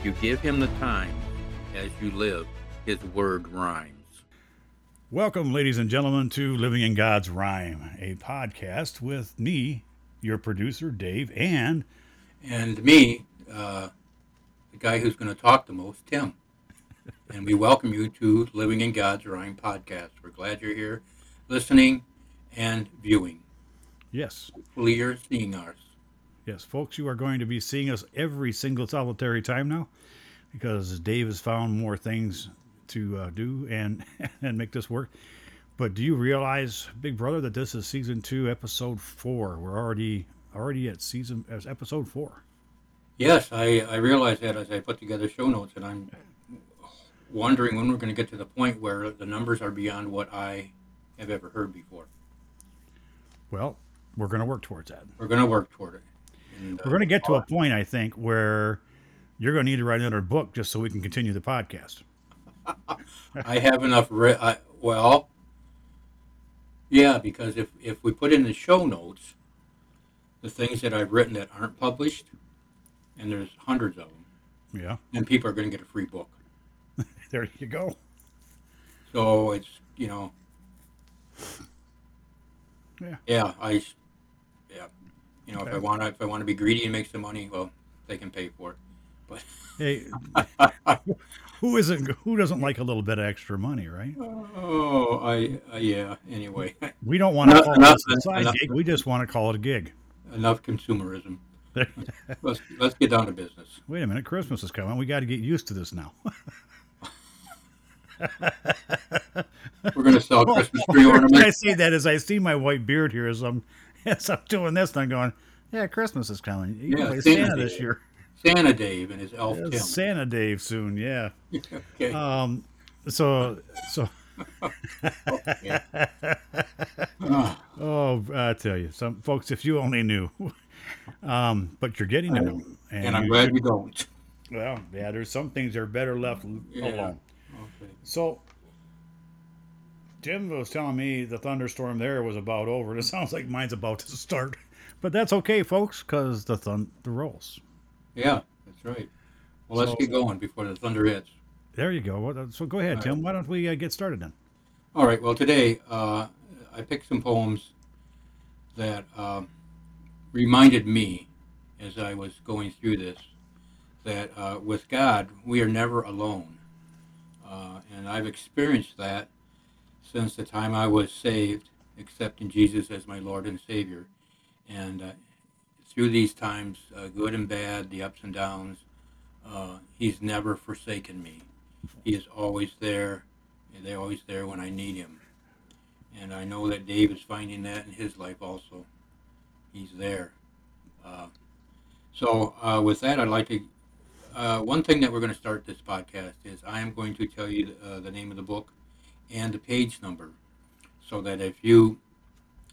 If you give him the time as you live, his word rhymes. Welcome, ladies and gentlemen, to Living in God's Rhyme, a podcast with me, your producer, Dave, and And me, uh, the guy who's going to talk the most, Tim. and we welcome you to Living in God's Rhyme podcast. We're glad you're here listening and viewing. yes, Hopefully, you're seeing us. Yes, folks, you are going to be seeing us every single solitary time now because Dave has found more things to uh, do and and make this work. But do you realize, Big Brother, that this is season two, episode four? We're already already at season as episode four. Yes, I, I realized that as I put together show notes, and I'm wondering when we're going to get to the point where the numbers are beyond what I have ever heard before. Well, we're going to work towards that. We're going to work toward it. And, We're going to get to a point, I think, where you're going to need to write another book just so we can continue the podcast. I have enough. Re- I, well, yeah, because if if we put in the show notes the things that I've written that aren't published, and there's hundreds of them, Yeah, then people are going to get a free book. there you go. So it's you know, Yeah. yeah, I, you know, if I want to if I want to be greedy and make some money, well, they can pay for it. But Hey, who isn't? Who doesn't like a little bit of extra money, right? oh, I, I yeah. Anyway, We don't want to call enough- this a side enough. gig. We just want to call it a gig. enough consumerism. Let's let's get down to business. Wait a minute, Christmas is coming. We got to get used to this now. We're going to sell Christmas tree ornaments. I say that as I see my white beard here as I'm as I'm doing this, and I'm going, yeah, Christmas is coming. You Yeah, play Santa Santa this year. Santa Dave and his elf Tim. Santa Dave soon, yeah. okay. Um, so so yeah. Ah, oh, I tell you, some folks, if you only knew. Um, but you're getting to know, and I'm you glad you don't. Well, yeah, there's some things that are better left Yeah. alone. Okay. So, Jim was telling me the thunderstorm there was about over. and It sounds like mine's about to start, but that's okay, folks, because the thun- the rolls. Yeah, that's right. Well, let's get going before the thunder hits. There you go. So go ahead, All Tim. Why don't we uh, get started then? All right. Well, today uh, I picked some poems that um reminded me, as I was going through this, that uh, with God we are never alone, uh, and I've experienced that since the time I was saved, accepting Jesus as my Lord and Savior, and uh, through these times, uh, good and bad, the ups and downs, uh, He's never forsaken me. He is always there, they're always there when I need Him. And I know that Dave is finding that in his life also. He's there. Uh, so, uh, with that, I'd like to. Uh, one thing that we're going to start this podcast is I am going to tell you uh, the name of the book and the page number so that if you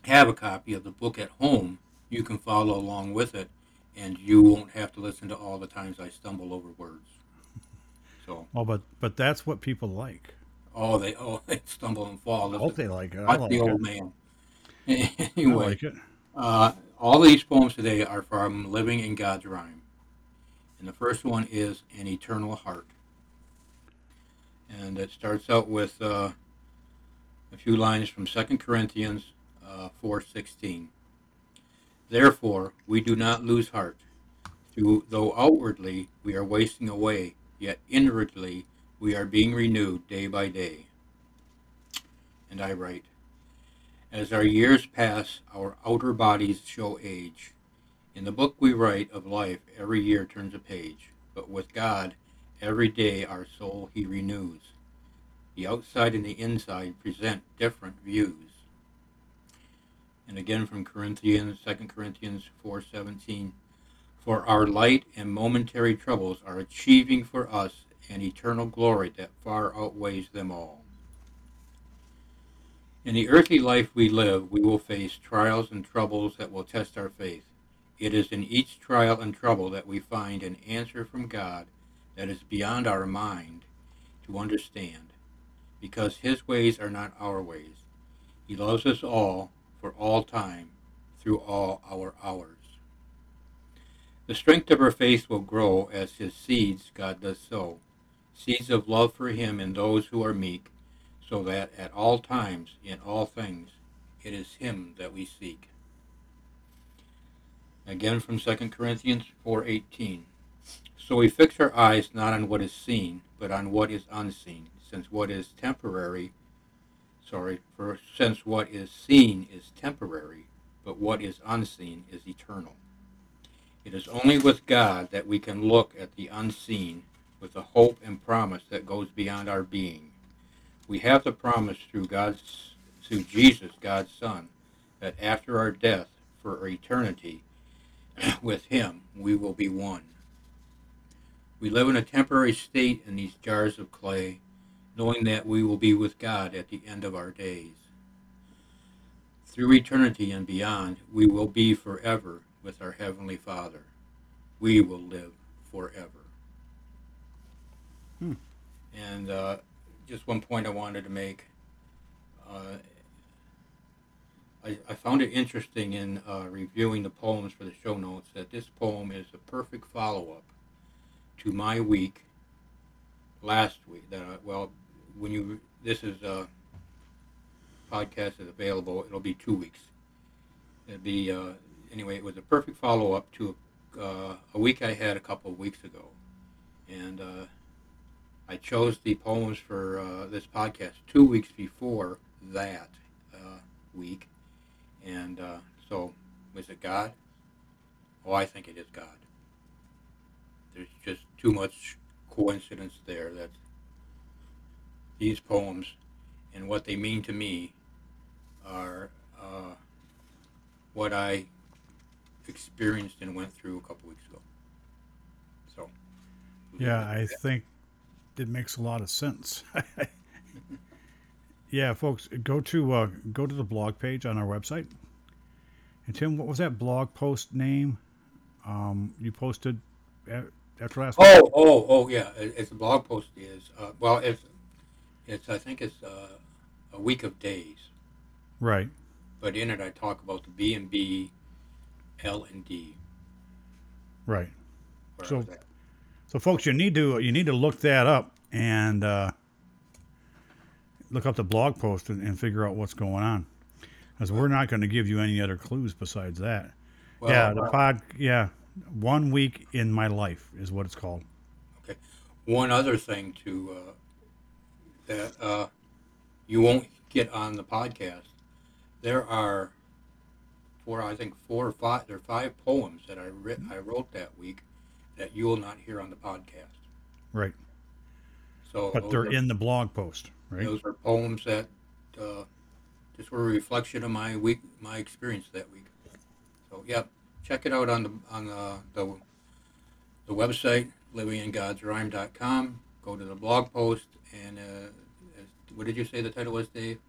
have a copy of the book at home, you can follow along with it and you won't have to listen to all the times I stumble over words. So, Oh, but but that's what people like. oh, they oh they stumble and fall. I hope they like it. I Like like the it. old man. I anyway, like it. uh, all these poems today are from Living in God's Rhyme. And the first one is An Eternal Heart. And it starts out with uh, a few lines from 2 Corinthians uh, 4.16. Therefore, we do not lose heart. Though outwardly we are wasting away, yet inwardly we are being renewed day by day. And I write, as our years pass, our outer bodies show age. In the book we write of life, every year turns a page. But with God, every day our soul he renews. The outside and the inside present different views. And again from Corinthians, 2 Corinthians 4:17, for our light and momentary troubles are achieving for us an eternal glory that far outweighs them all. In the earthly life we live, we will face trials and troubles that will test our faith. It is in each trial and trouble that we find an answer from God that is beyond our mind to understand, because His ways are not our ways. He loves us all for all time through all our hours. The strength of our faith will grow as his seeds God does sow, seeds of love for him and those who are meek, so that at all times, in all things, it is him that we seek. Again from 2 Corinthians 4:18. So we fix our eyes not on what is seen, but on what is unseen, since what is temporary, sorry, for since what is seen is temporary, but what is unseen is eternal. It is only with God that we can look at the unseen with a hope and promise that goes beyond our being. We have the promise through God's through Jesus, God's Son, that after our death for eternity with him we will be one. We live in a temporary state in these jars of clay, knowing that we will be with God at the end of our days. Through eternity and beyond, we will be forever with our Heavenly Father. We will live forever. Hmm. And uh, just one point I wanted to make. Uh, I, I, found it interesting in uh, reviewing the poems for the show notes that this poem is a perfect follow up to my week last week. That I, well, when you this is uh, podcast is available, it'll be two weeks. It'll be uh, anyway. It was a perfect follow up to a, uh, a, week I had a couple of weeks ago, and uh, I chose the poems for uh, this podcast two weeks before that uh, week, and so was it God? Oh, I think it is God there's just too much coincidence there that these poems and what they mean to me are uh, what I experienced and went through a couple weeks ago. So, yeah, I think it makes a lot of sense. yeah, folks, go to uh, go to the blog page on our website. And Tim, what was that blog post name? Um, you posted after last. Oh, week? oh, oh, yeah. It's a blog post is uh, well, it's it's I think it's uh, a week of days. Right. But in it, I talk about the B and B, L and D. Right. So, so folks, you need to you need to look that up and uh, look up the blog post and, and figure out what's going on, because we're not going to give you any other clues besides that. Well, yeah, the pod. Yeah, one week in my life is what it's called. Okay. One other thing to uh, that uh, you won't get on the podcast. There are four, I think four or five. There are five poems that I writ, I wrote that week that you will not hear on the podcast. Right. So, but they're are, in the blog post, right? Those are poems that uh, just were a reflection of my week, my experience that week. So, yeah, check it out on the on the the, the website livingingodsrhyme.com. Go to the blog post and uh, what did you say the title was, Dave?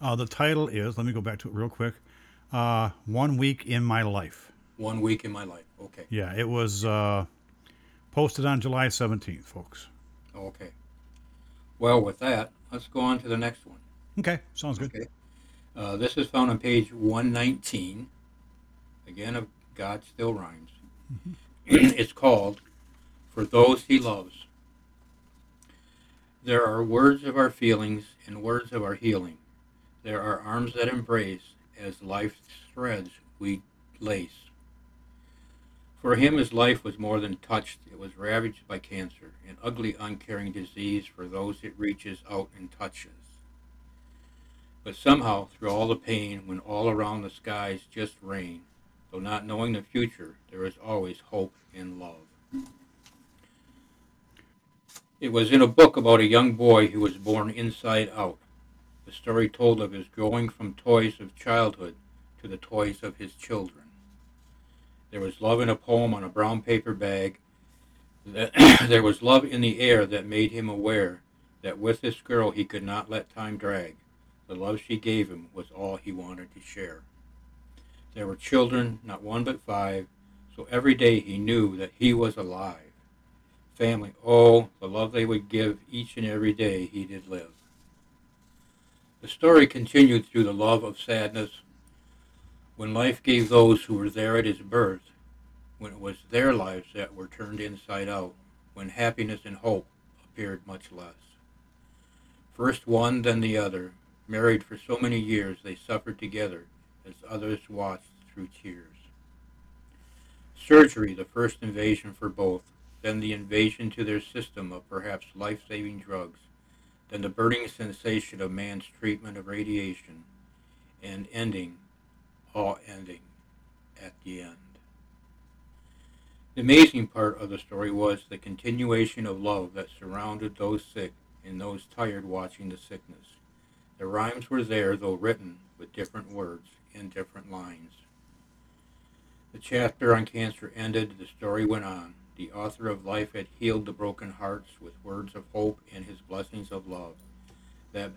Uh, the title is. Let me go back to it real quick. Uh, One week in my life. One week in my life. Okay. Yeah, it was uh, posted on July seventeenth, folks. Okay. Well, with that, let's go on to the next one. Okay, sounds good. Okay. Uh, this is found on page 119 again of God Still Rhymes. Mm-hmm. it's called For Those He Loves. There are words of our feelings and words of our healing. There are arms that embrace as life's threads we lace. For him, his life was more than touched. It was ravaged by cancer, an ugly, uncaring disease for those it reaches out and touches. But somehow, through all the pain, when all around the skies just rain, Though not knowing the future, there is always hope and love. It was in a book about a young boy who was born inside out. The story told of his growing from toys of childhood to the toys of his children. There was love in a poem on a brown paper bag. there was love in the air that made him aware that with this girl he could not let time drag. The love she gave him was all he wanted to share. There were children, not one but five, so every day he knew that he was alive. Family, oh, the love they would give each and every day he did live. The story continued through the love of sadness when life gave those who were there at his birth when it was their lives that were turned inside out, when happiness and hope appeared much less. First one, then the other, married for so many years they suffered together as others watched through tears. Surgery, the first invasion for both, then the invasion to their system of perhaps life saving drugs, then the burning sensation of man's treatment of radiation, and ending, all ending at the end. The amazing part of the story was the continuation of love that surrounded those sick and those tired watching the sickness. The rhymes were there, though written with different words in different lines. The chapter on cancer ended, the story went on. The author of life had healed the broken hearts with words of hope and his blessings of love. That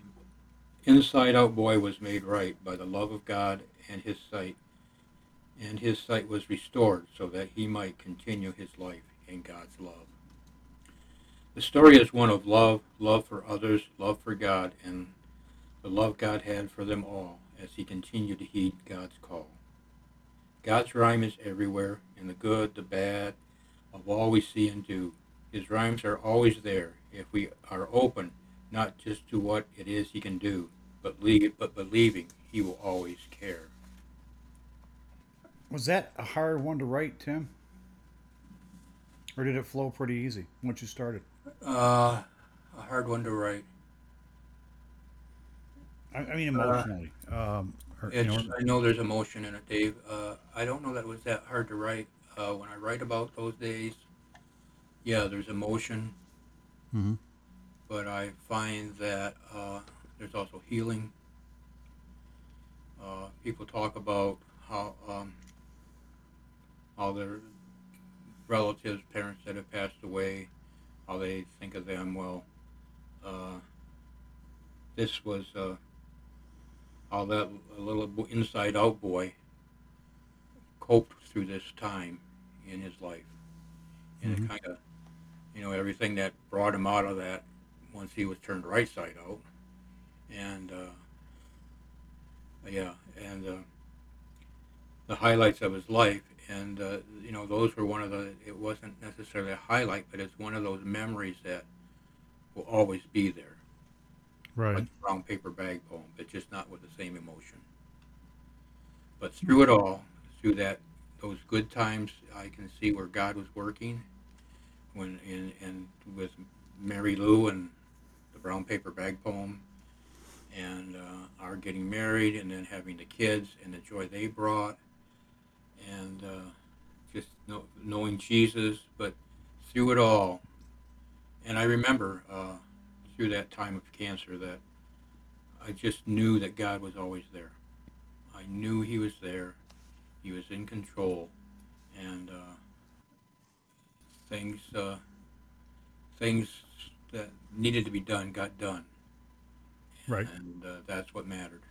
inside out boy was made right by the love of God and his sight, and his sight was restored so that he might continue his life in God's love. The story is one of love, love for others, love for God, and the love God had for them all as he continued to heed God's call. God's rhyme is everywhere, in the good, the bad, of all we see and do. His rhymes are always there if we are open not just to what it is he can do, but, but believing he will always care. Was that a hard one to write, Tim? Or did it flow pretty easy once you started? Uh, a hard one to write. I, I mean, emotionally. um, or, you know, I know there's emotion in it, Dave. Uh, I don't know that it was that hard to write. Uh, when I write about those days, yeah, there's emotion, Mhm. but I find that uh, there's also healing. Uh, people talk about how um, how their relatives, parents that have passed away, how they think of them. Well, uh, this was. Uh, how that little inside out boy coped through this time in his life. And Mhm. it kind of, you know, everything that brought him out of that once he was turned right side out. And, uh, yeah, and uh, the highlights of his life. And, uh, you know, those were one of the, it wasn't necessarily a highlight, but it's one of those memories that will always be there right. like the brown paper bag poem, but just not with the same emotion. But through it all, through that those good times, I can see where God was working. When in and with Mary Lou and the brown paper bag poem, and uh, our getting married, and then having the kids and the joy they brought, and uh, just know, knowing Jesus. But through it all, and I remember. Uh, through that time of cancer that I just knew that God was always there. I knew He was there. He was in control, and uh, things uh, things that needed to be done got done. Right. And uh, that's what mattered.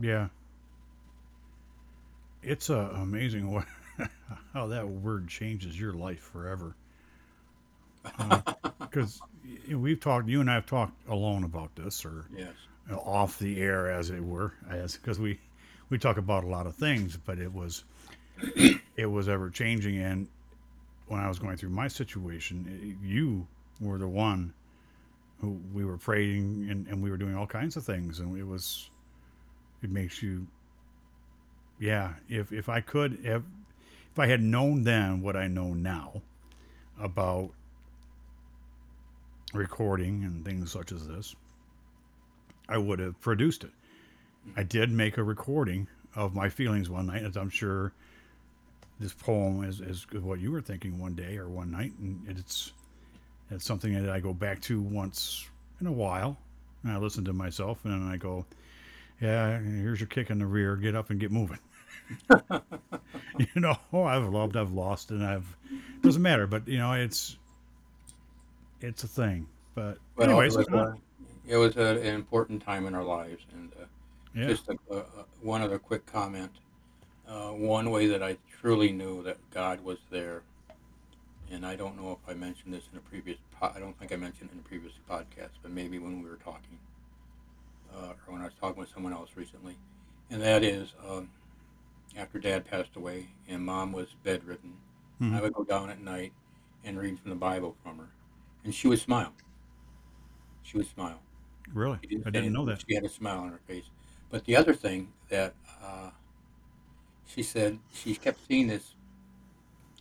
Yeah. It's uh, amazing what, how that word changes your life forever. Because you know, we've talked, you and I have talked alone about this, or yes. off the air, as it were, as because we we talk about a lot of things, but it was it was ever changing. And when I was going through my situation, it- you were the one who we were praying and, and we were doing all kinds of things, and it was it makes you yeah. If if I could have if I had known then what I know now about recording and things such as this, I would have produced it. I did make a recording of my feelings one night, as I'm sure this poem is, is what you were thinking one day or one night, and it's it's something that I go back to once in a while, and I listen to myself, and I go, "Yeah, here's your kick in the rear. Get up and get moving." you know, I've loved, I've lost, and I've doesn't matter, but you know, it's it's a thing. But Well, anyways, it was, uh, a, it was a, an important time in our lives, and uh, yeah, Just a, a, one other quick comment. Uh, one way that I truly knew that God was there, and I don't know if I mentioned this in a previous. Po- I don't think I mentioned it in a previous podcast, but maybe when we were talking, uh, or when I was talking with someone else recently, and that is, um, after Dad passed away and Mom was bedridden, Mhm. I would go down at night and read from the Bible from her, and she would smile. She would smile. Really? Didn't I didn't know anything, that. She had a smile on her face. But the other thing that uh, she said, she kept seeing this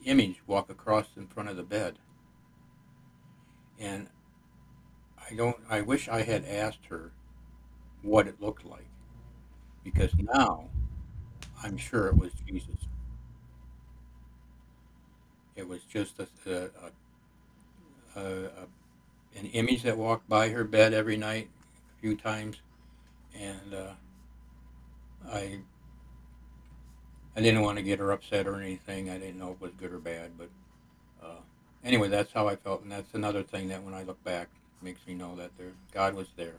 image walk across in front of the bed, and I don't. I wish I had asked her what it looked like, because now I'm sure it was Jesus. It was just a, a, a, a, an image that walked by her bed every night a few times, and uh, I I didn't want to get her upset or anything. I didn't know it was good or bad, but uh, anyway, that's how I felt, and that's another thing that when I look back makes me know that there God was there,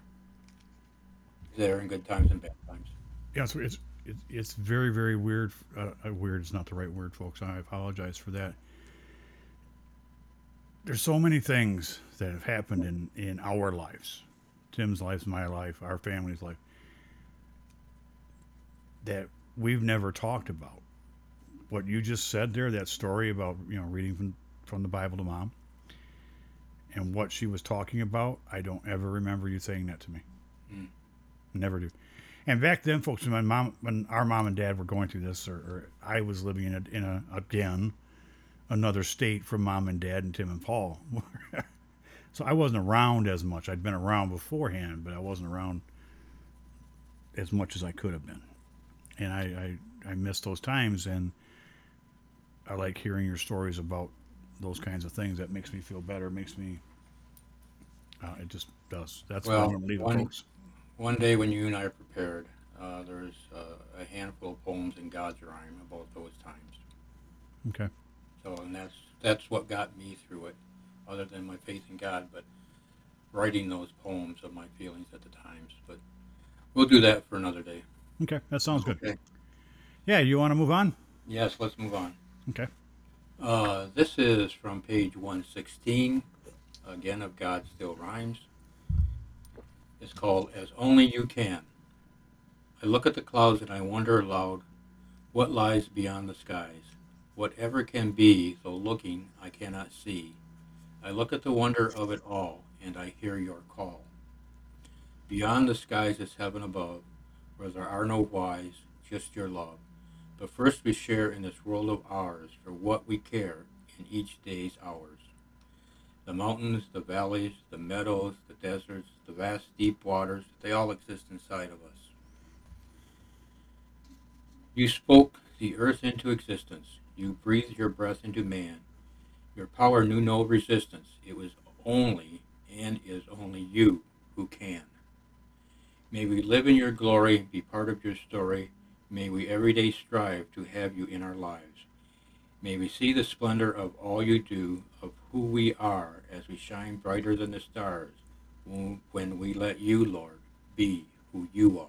there in good times and bad times. Yeah, it's it's it's, it's very very weird. Uh, uh, weird is not the right word, folks. I apologize for that. There's so many things that have happened in in our lives, Tim's life, my life, our family's life, that we've never talked about. What you just said there, that story about you know reading from from the Bible to mom, and what she was talking about, I don't ever remember you saying that to me. Mm. Never do. And back then, folks, when mom, when our mom and dad were going through this, or, or I was living in a, in a again another state from mom and dad and Tim and Paul, so I wasn't around as much. I'd been around beforehand, but I wasn't around as much as I could have been. And I I, I miss those times, and I like hearing your stories about those kinds of things. That makes me feel better. Makes me. Uh, it just does. That's why I'm one- folks. One day when you and I are prepared, uh, there's uh, a handful of poems in God's rhyme about those times. Okay. So, and that's that's what got me through it, other than my faith in God, but writing those poems of my feelings at the times. But we'll do that for another day. Okay. That sounds good. Okay. Yeah. You want to move on? Yes, let's move on. Okay. Uh, this is from page 116, again of God Still Rhymes. It's called As Only You Can. I look at the clouds and I wonder aloud what lies beyond the skies. Whatever can be, though looking I cannot see. I look at the wonder of it all and I hear your call. Beyond the skies is heaven above, where there are no whys, just your love. But first we share in this world of ours for what we care in each day's hours. The mountains, the valleys, the meadows, the deserts, the vast deep waters, they all exist inside of us. You spoke the earth into existence. You breathed your breath into man. Your power knew no resistance. It was only and is only you who can. May we live in your glory, be part of your story, May we every day strive to have you in our lives. May we see the splendor of all you do, of who we are, as we shine brighter than the stars when we let you, Lord, be who you are.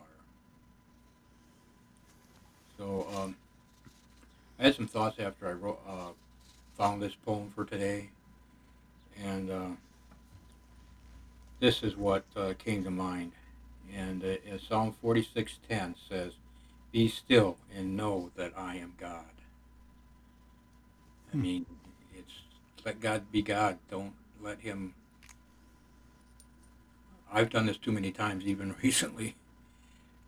So, um, I had some thoughts after I wrote, uh, found this poem for today, and uh, this is what uh, came to mind. And uh, Psalm 46:10 says, be still and know that I am God. I Hmm. mean, it's let God be God. Don't let him. I've done this too many times, even recently.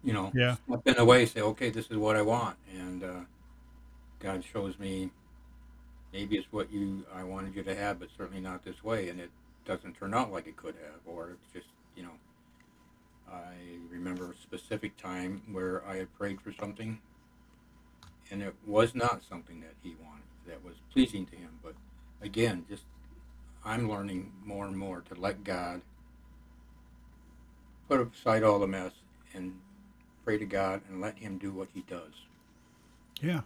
You know, Yeah. step in the way, say, okay, this is what I want, and uh, God shows me maybe it's what you I wanted you to have, but certainly not this way, and it doesn't turn out like it could have, or it's just you know. I remember a specific time where I had prayed for something, and it was not something that he wanted, that was pleasing to him. But again, just I'm learning more and more to let God put aside all the mess and pray to God and let Him do what He does. Yeah.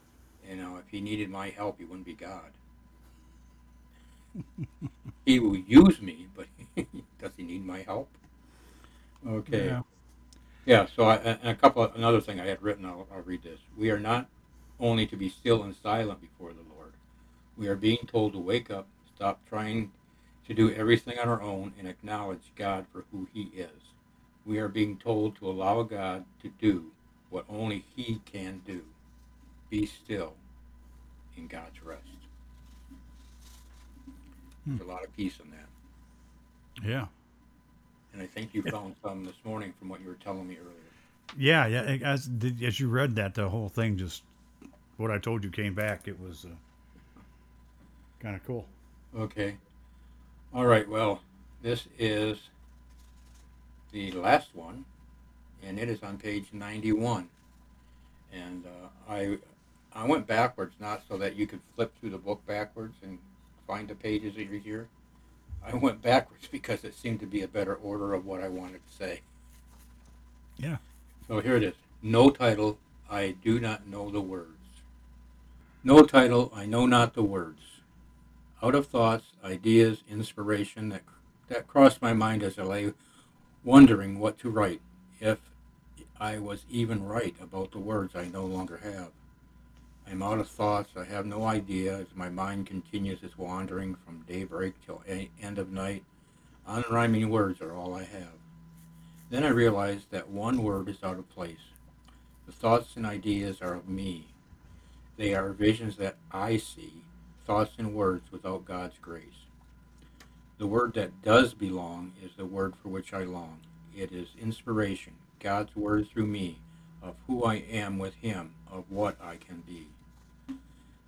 You know, if He needed my help, He wouldn't be God. he will use me, but does He need my help? Okay. Yeah. Yeah, so I, and a couple, another thing I had written, I'll, I'll read this. We are not only to be still and silent before the Lord, we are being told to wake up, stop trying to do everything on our own, and acknowledge God for who He is. We are being told to allow God to do what only He can do. be still in God's rest. There's hmm. a lot of peace in that. Yeah. And I think you found some this morning from what you were telling me earlier. Yeah, yeah. As as you read that, the whole thing just what I told you came back. It was uh, kind of cool. Okay. All right. Well, this is the last one, and it is on page 91. And uh, I I went backwards, not so that you could flip through the book backwards and find the pages easier. I went backwards because it seemed to be a better order of what I wanted to say. Yeah. So here it is. No title. I do not know the words. No title. I know not the words out of thoughts, ideas, inspiration that that crossed my mind as I lay wondering what to write, if I was even right about the words I no longer have. I am out of thoughts. I have no idea as my mind continues its wandering from daybreak till a- end of night. Unrhyming words are all I have. Then I realize that one word is out of place. The thoughts and ideas are of me. They are visions that I see, thoughts and words without God's grace. The word that does belong is the word for which I long. It is inspiration, God's word through me, of who I am with Him, of what I can be.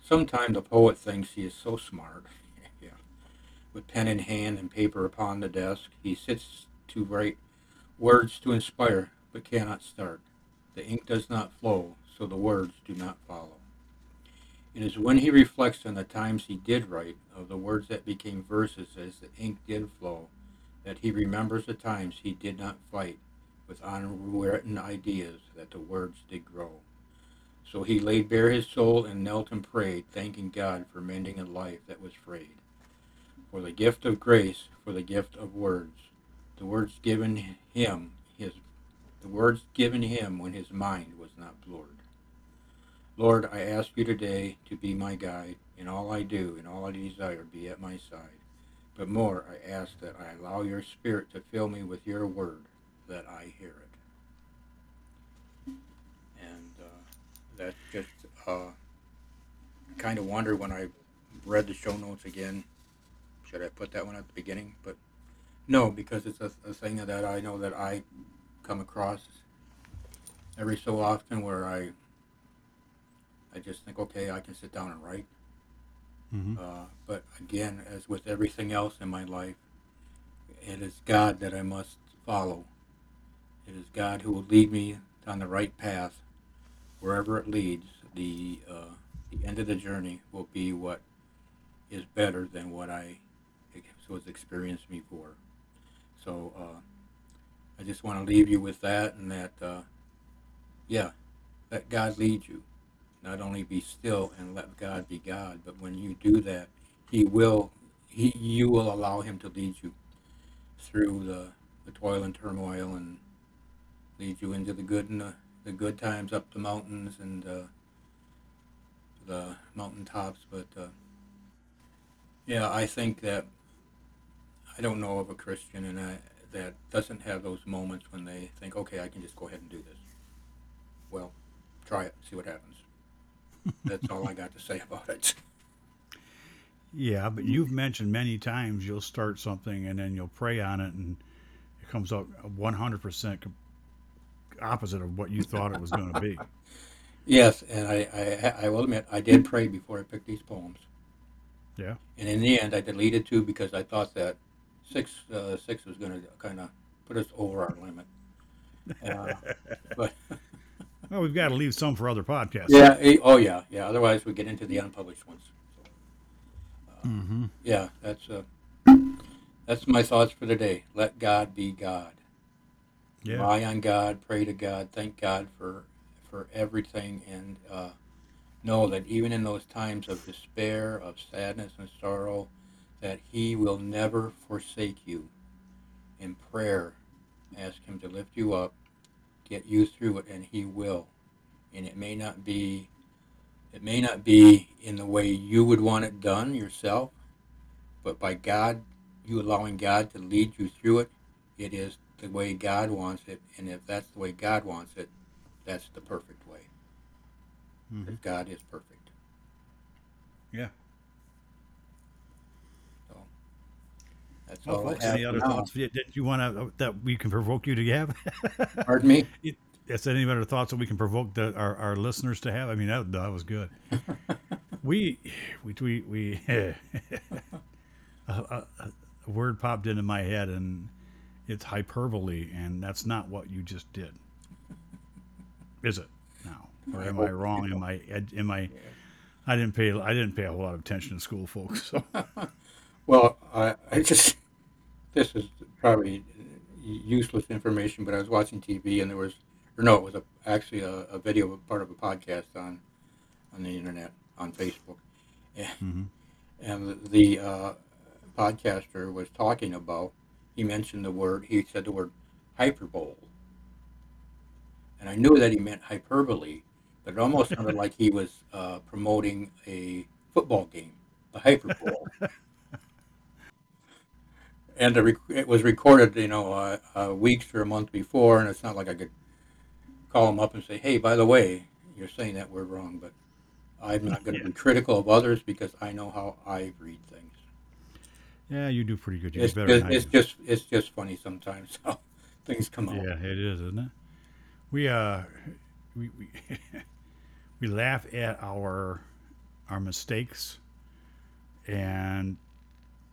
Sometimes the poet thinks he is so smart. yeah. With pen in hand and paper upon the desk, he sits to write words to inspire, but cannot start. The ink does not flow, so the words do not follow. It is when he reflects on the times he did write, of the words that became verses as the ink did flow, that he remembers the times he did not fight with unwritten ideas, that the words did grow. So he laid bare his soul and knelt and prayed, thanking God for mending a life that was frayed. For the gift of grace, for the gift of words, the words given him, his the words given him when his mind was not blurred. Lord, I ask you today to be my guide in all I do, in all I desire, be at my side. But more, I ask that I allow your spirit to fill me with your word, that I hear it. And uh, that just uh, kind of wondered when I read the show notes again. Should I put that one at the beginning? But no, because it's a, a thing that I know that I come across every so often where I I just think, okay, I can sit down and write. Mm-hmm. Uh, but again, as with everything else in my life, it is God that I must follow. It is God who will lead me on the right path, wherever it leads. The uh, the end of the journey will be what is better than what I was experienced before. So uh, I just want to leave you with that, and that uh, yeah, let God lead you not only be still and let God be God, but when you do that, He will, He you will allow Him to lead you through the, the toil and turmoil and lead you into the good and the, the good times up the mountains and uh, the mountain tops. But uh, yeah, I think that I don't know of a Christian and I, that doesn't have those moments when they think, okay, I can just go ahead and do this. Well, try it, see what happens. That's all I got to say about it. Yeah, but you've mentioned many times you'll start something and then you'll pray on it and it comes out 100% com- opposite of what you thought it was going to be. Yes, and I, I, I will admit I did pray before I picked these poems, Yeah. and in the end I deleted two because I thought that six uh, six was going to kind of put us over our limit. Uh, but Well, we've got to leave some for other podcasts. yeah, eh, oh yeah, yeah. Otherwise we get into the unpublished ones. So, uh, Mm-hmm. yeah, that's uh, that's my thoughts for today. Let God be God. Yeah. Rely on God, pray to God, thank God for for everything, and uh, know that even in those times of despair, of sadness and sorrow, that He will never forsake you. In prayer, ask Him to lift you up, get you through it, and He will. And it may not be, it may not be in the way you would want it done yourself, but by God, you allowing God to lead you through it, it is the way God wants it, and if that's the way God wants it, that's the perfect way. Mm-hmm. That God is perfect. Yeah. So that's Well, all folks, I have any other now. thoughts that you want to uh, that we can provoke you to have? Pardon me. Is there any other thoughts that we can provoke the, our, our listeners to have? I mean, that, that was good. we, we, we, we a, a, a word popped into my head, and it's hyperbole, and that's not what you just did, is it? Now, or am I hope wrong? Am I? Am I? I didn't pay. I didn't pay a whole lot of attention in school, folks. So Well, I, I just this is probably useless information, but I was watching TV and there was, or no, it was a, actually a, a video, part of a podcast on on the internet on Facebook, and, Mhm. and the uh, podcaster was talking about. He mentioned the word. He said the word hyperbole, and I knew that he meant hyperbole, but it almost sounded like he was uh, promoting a football game, the hyperbole. and the rec- it was recorded, you know, uh, uh, weeks or a month before, and it's not like I could call him up and say, "Hey, by the way, you're saying that word wrong," but I'm not going to Yeah. be critical of others because I know how I read things. Yeah, you do pretty good. You It's do better just, it's just, it's just funny sometimes how things come out. Yeah, it is, isn't it? We uh, we we, we laugh at our our mistakes, and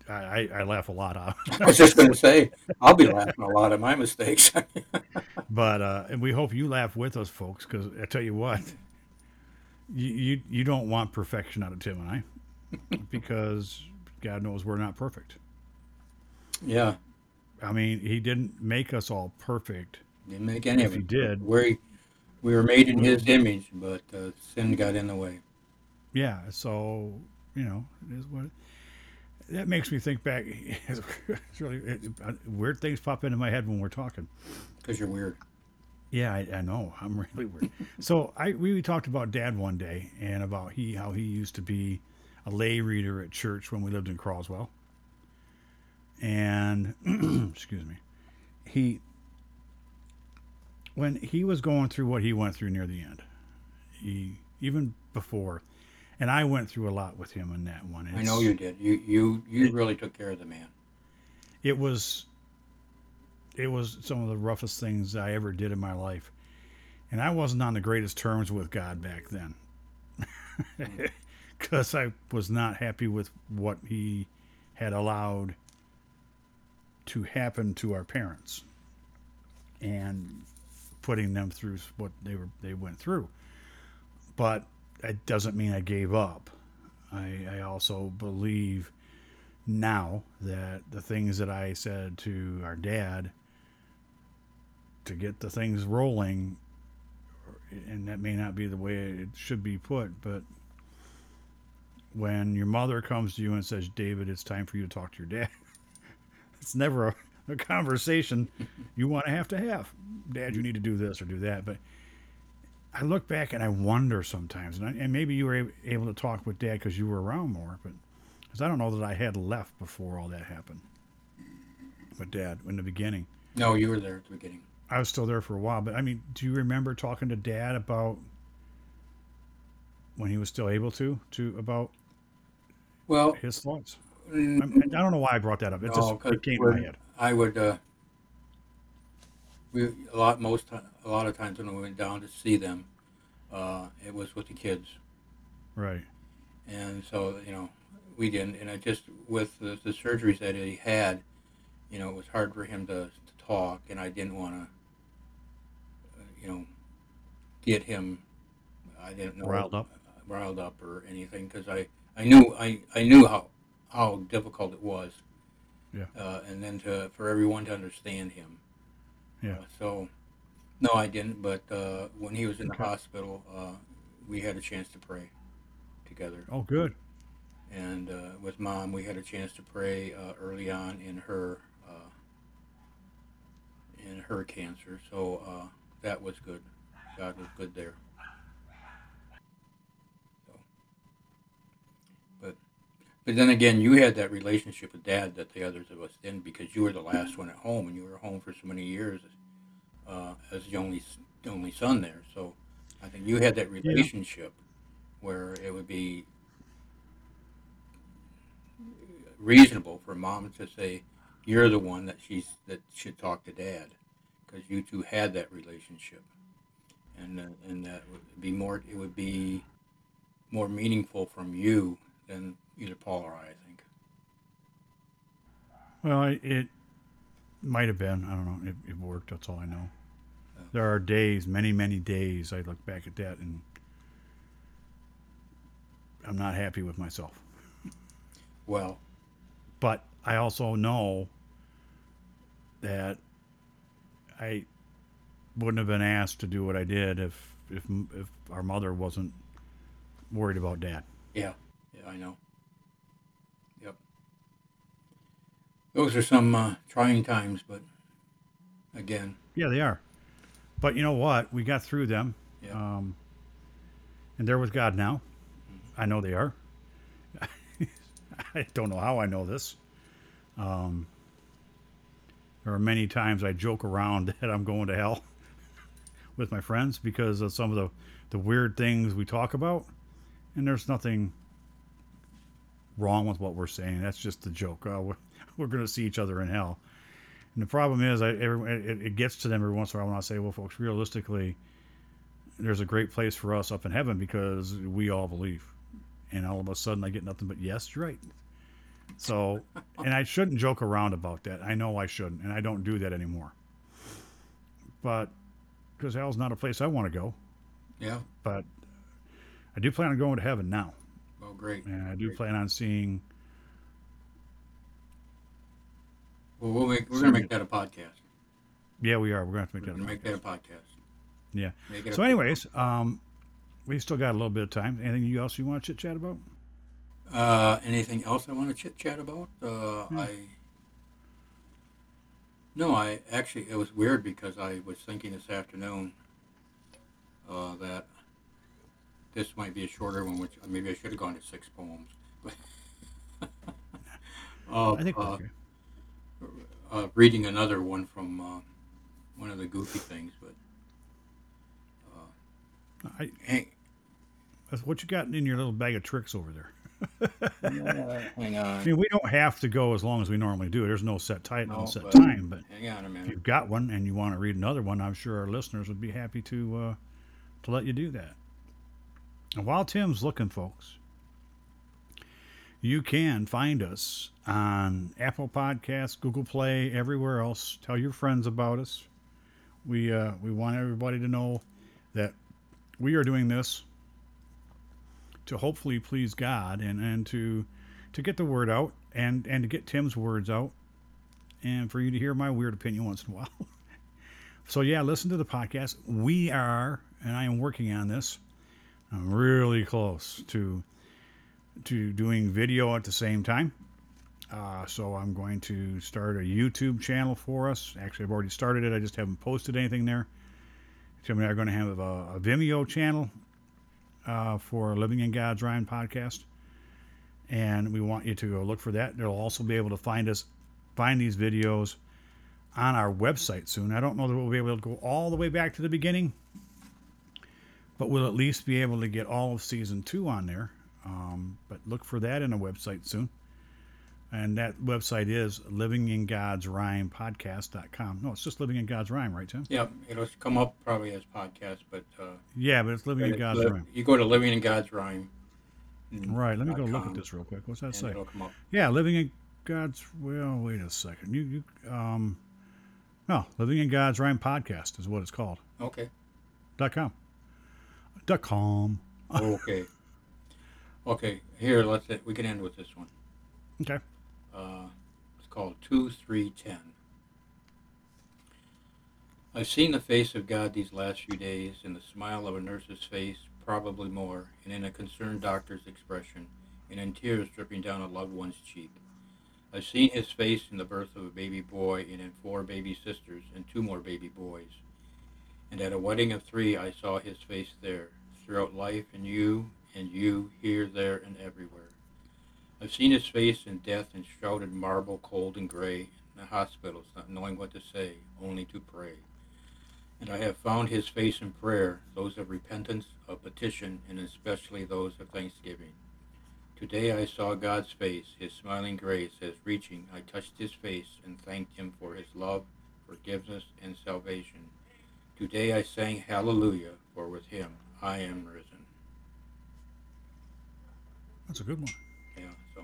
I, I, I laugh a lot out. I was just going to say, I'll be laughing a lot at my mistakes. but uh, and we hope you laugh with us, folks, because I tell you what, you, you you don't want perfection out of Tim and I, because God knows we're not perfect. yeah, I mean, He didn't make us all perfect. didn't make any If of he did- we we were made in His image, but uh, sin got in the way. Yeah, so you know, it is what. That makes me think back. It's really it, uh, weird things pop into my head when we're talking. Because you're weird. Yeah, I, I know. I'm really weird. so I we talked about Dad one day and about he how he used to be a lay reader at church when we lived in Croswell. And excuse me, he when he was going through what he went through near the end, he even before, and I went through a lot with him in that one. I know you did. You you you really took care of the man. it was it was some of the roughest things I ever did in my life. And I wasn't on the greatest terms with God back then. Hmm. Cuz I was not happy with what he had allowed to happen to our parents and putting them through what they were they went through. But it doesn't mean I gave up. I, I also believe now that the things that I said to our dad to get the things rolling, and that may not be the way it should be put, but when your mother comes to you and says, David, it's time for you to talk to your dad, it's never a, a conversation you want to have to have. Dad, you need to do this or do that. But I look back and I wonder sometimes, and, I, and maybe you were able to talk with dad because you were around more, but because I don't know that I had left before all that happened. But dad, in the beginning, No, you were there at the beginning. I was still there for a while. But I mean, do you remember talking to dad about when he was still able to, to about Well, his thoughts? mm, I, I don't know why I brought that up. It no, just it came to my head. I would. Uh, we a lot most a lot of times when we went down to see them, uh, it was with the kids, Right. and so you know we didn't. And I just with the, the surgeries that he had, you know, it was hard for him to, to talk, and I didn't want to, uh, you know, get him. I didn't know Riled up? riled up or anything because I I knew I I knew how how difficult it was. Yeah. Uh, and then to for everyone to understand him. Yeah. Uh, so, no, I didn't. But uh, when he was in Okay. the hospital, uh, we had a chance to pray together. Oh, good. And uh, with mom, we had a chance to pray uh, early on in her uh, in her cancer. So uh, that was good. God was good there. So, but but then again, you had that relationship with Dad that the others of us didn't because you were the last one at home, and you were home for so many years uh, as the only the only son there. So I think you had that relationship where it would be reasonable for mom to say, "You're the one that she's that should talk to dad," because you two had that relationship, and uh, and that would be more. It would be more meaningful from you than either Paul or I. I think. Well, it, it might have been. I don't know. It, it worked. That's all I know. There are days, many, many days, I look back at that and I'm not happy with myself. Well, But I also know that I wouldn't have been asked to do what I did if if if our mother wasn't worried about dad. yeah, yeah, I know. Yep. Those are some uh, trying times, but again, Yeah, they are. But you know what? We got through them. Yeah. Um, and they're with God now. I know they are. I don't know how I know this. Um, there are many times I joke around that I'm going to hell with my friends because of some of the, the weird things we talk about. And there's nothing wrong with what we're saying. That's just a joke. Uh, we're we're going to see each other in hell. And the problem is, I, every, it, it gets to them every once in a while when I say, well, folks, realistically, there's a great place for us up in heaven because we all believe. And all of a sudden, I get nothing but, yes, you're right. So, and I shouldn't joke around about that. I know I shouldn't, and I don't do that anymore. But, because hell's not a place I want to go. yeah. But I do plan on going to heaven now. Well, great. And I do Great. plan on seeing, Well, we'll make, we're going to make that a podcast. yeah, we are. We're going to have to We're make going to that. that a podcast. Yeah. Make So, a- anyways, um, we still got a little bit of time. Anything else you want to chit chat about? Uh, anything else I want to chit chat about? Uh, Hmm. I no, I actually it was weird because I was thinking this afternoon uh, that this might be a shorter one, which maybe I should have gone to six poems. uh, I think uh, uh, reading another one from uh, one of the goofy things, but I, hang, that's what you got in your little bag of tricks over there. hang on. I mean, we don't have to go as long as we normally do. There's no set time, no, No, set but- time. But hang on a minute. if you've got one and you want to read another one, I'm sure our listeners would be happy to uh, to let you do that. And while Tim's looking, folks, you can find us on Apple Podcasts, Google Play, everywhere else. Tell your friends about us. We uh, we want everybody to know that we are doing this to hopefully please God and, and to to get the word out and, and to get Tim's words out and for you to hear my weird opinion once in a while. so yeah, listen to the podcast. We are, and I am working on this. I'm really close to to doing video at the same time. Uh, so I'm going to start a YouTube channel for us. Actually, I've already started it. I just haven't posted anything there. Tim and I are going to have a, a Vimeo channel uh, for Living in God's Rhyme podcast, and we want you to go look for that. You'll also be able to find us, find these videos on our website soon. I don't know that we'll be able to go all the way back to the beginning, but we'll at least be able to get all of season two on there. Um, but look for that in a website soon. And that website is livingingodsrhymepodcast.com. No, it's just Living in God's Rhyme, right, Tim? Yeah, it'll come up probably as podcast, but uh, Yeah, but it's Living in God's li- Rhyme. You go to Living in God's Rhyme. Right, let me go look at this real quick. What's that say? it'll come up. Yeah, living in God's. Well, wait a second. You, you, um, no, living in God's rhyme podcast is what it's called. Okay. Dot com. Dot com. Okay. okay. Here, let's. We can end with this one. Okay. Uh, it's called two three ten. I've seen the face of God these last few days, in the smile of a nurse's face, probably more, and in a concerned doctor's expression, and in tears dripping down a loved one's cheek. I've seen his face in the birth of a baby boy, and in four baby sisters, and two more baby boys. And at a wedding of three, I saw his face there, throughout life, and you, and you, here, there, and everywhere. I've seen his face in death in shrouded marble, cold and gray, in the hospitals, not knowing what to say, only to pray. And I have found his face in prayer, those of repentance, of petition, and especially those of thanksgiving. Today I saw God's face, his smiling grace, as reaching, I touched his face and thanked him for his love, forgiveness, and salvation. Today I sang hallelujah, for with him I am risen. That's a good one. Yeah, so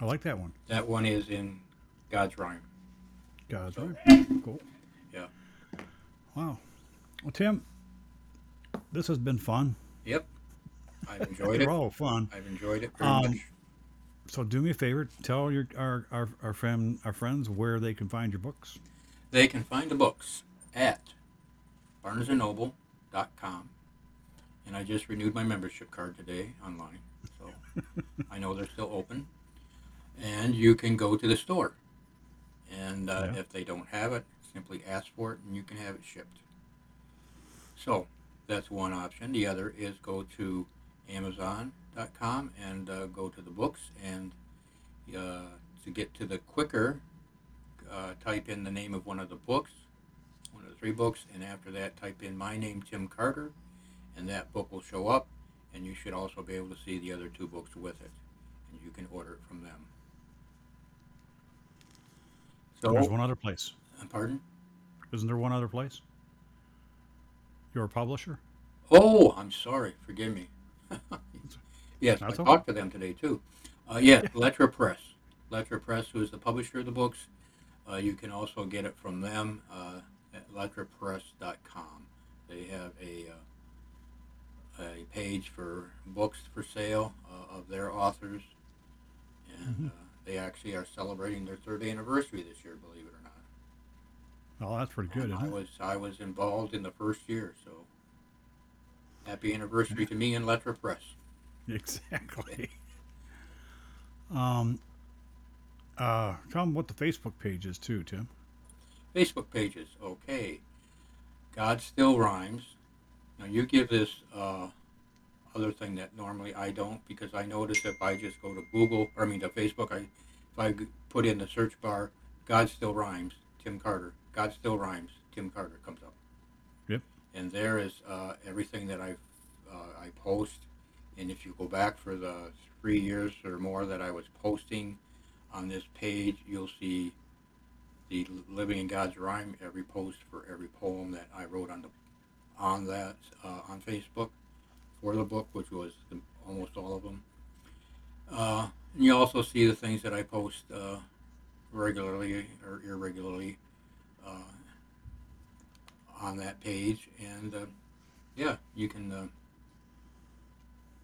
I like that one. that one is in God's rhyme. God's So- right. Cool. Yeah. Wow. Well, Tim, this has been fun. Yep. I've enjoyed it. all fun. I've enjoyed it very Um, much. So do me a favor, tell your our, our, our friend our friends where they can find your books. They can find the books at barnesandnoble.com. And I just renewed my membership card today online. So I know they're still open. And you can go to the store. And uh, Yeah. if they don't have it, simply ask for it and you can have it shipped. So that's one option. The other is go to amazon.com and uh, go to the books. And uh, to get to the quicker, uh, type in the name of one of the books, one of the three books, and after that, type in my name, Tim Carter, and that book will show up. And you should also be able to see the other two books with it, and you can order it from them. So there's one other place. uh, pardon? Isn't there one other place? You're a publisher? Oh, I'm sorry. Forgive me. yes, That's I okay. talked to them today too. Uh, yes, Letra Press. Letra Press, who is the publisher of the books. Uh, you can also get it from them uh, at letrapress.com. They have a uh, a page for books for sale uh, of their authors, and Mhm. uh, they actually are celebrating their third anniversary this year. Believe it or not. Oh, that's pretty good, I was I was involved in the first year, so happy anniversary to me and Letra Press. Exactly. um uh tell them what the Facebook page is too, Tim. Facebook pages, okay. God still rhymes. Now you give this uh, other thing that normally I don't because I notice if I just go to Google, or I mean to Facebook, I if I put in the search bar, God still rhymes, Tim Carter. God still rhymes, Tim Carter comes up. Yep. And there is uh, everything that I uh, I post, and if you go back for the three years or more that I was posting on this page, you'll see the Living in God's Rhyme every post for every poem that I wrote on the on that uh, on Facebook for the book, which was the, almost all of them. Uh, and you also see the things that I post uh, regularly or irregularly uh, on that page, and uh, yeah, you can uh,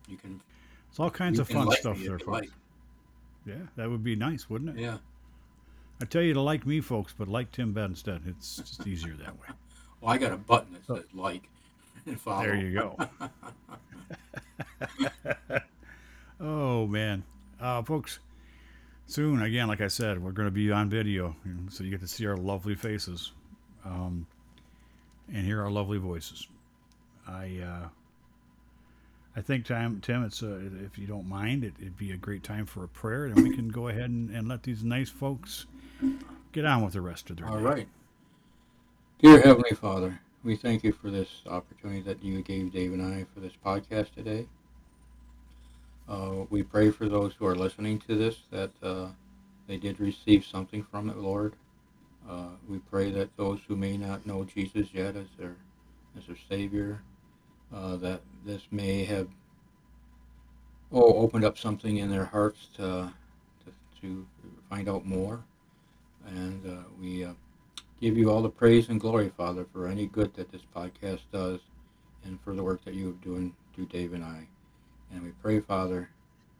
you can It's all kinds of fun stuff there, folks. like. Yeah, that would be nice, wouldn't it? Yeah. I tell you to like me, folks, but like Tim Bedstead. It's just easier that way. Well, I got a button that says like and follow. There you go. oh man, uh, folks. Soon, again, like I said, we're going to be on video, you know, so you get to see our lovely faces, um, and hear our lovely voices. I, uh, I think, Tim, Tim, it's uh, if you don't mind, it, it'd be a great time for a prayer, and we can go ahead and, and let these nice folks get on with the rest of their All day. right. Dear Heavenly Father, we thank you for this opportunity that you gave Dave and I for this podcast today. Uh, we pray for those who are listening to this that uh, they did receive something from it, Lord. Uh, we pray that those who may not know Jesus yet as their as their Savior, uh, that this may have oh opened up something in their hearts to to, to find out more, and uh, we. Uh, give you all the praise and glory, Father, for any good that this podcast does and for the work that you are doing through Dave and I. And we pray, Father,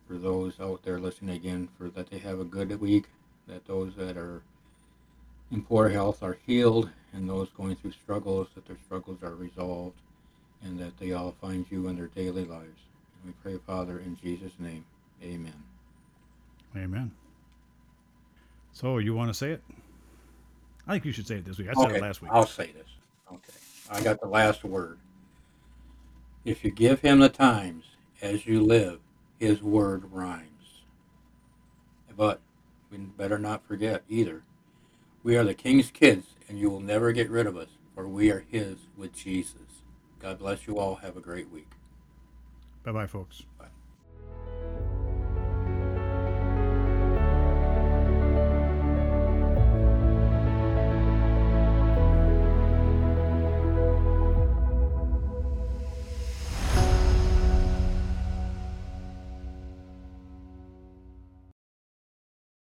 for those out there listening again, for that they have a good week, that those that are in poor health are healed, and those going through struggles, that their struggles are resolved, and that they all find you in their daily lives. And we pray, Father, in Jesus' name. Amen. Amen. So, you want to say it? I think you should say it this week. I said okay, it last week. I'll say this. Okay. I got the last word. If you give him the times as you live, his word rhymes. But we better not forget either. We are the king's kids, and you will never get rid of us, for we are His with Jesus. God bless you all. Have a great week. Bye bye, folks.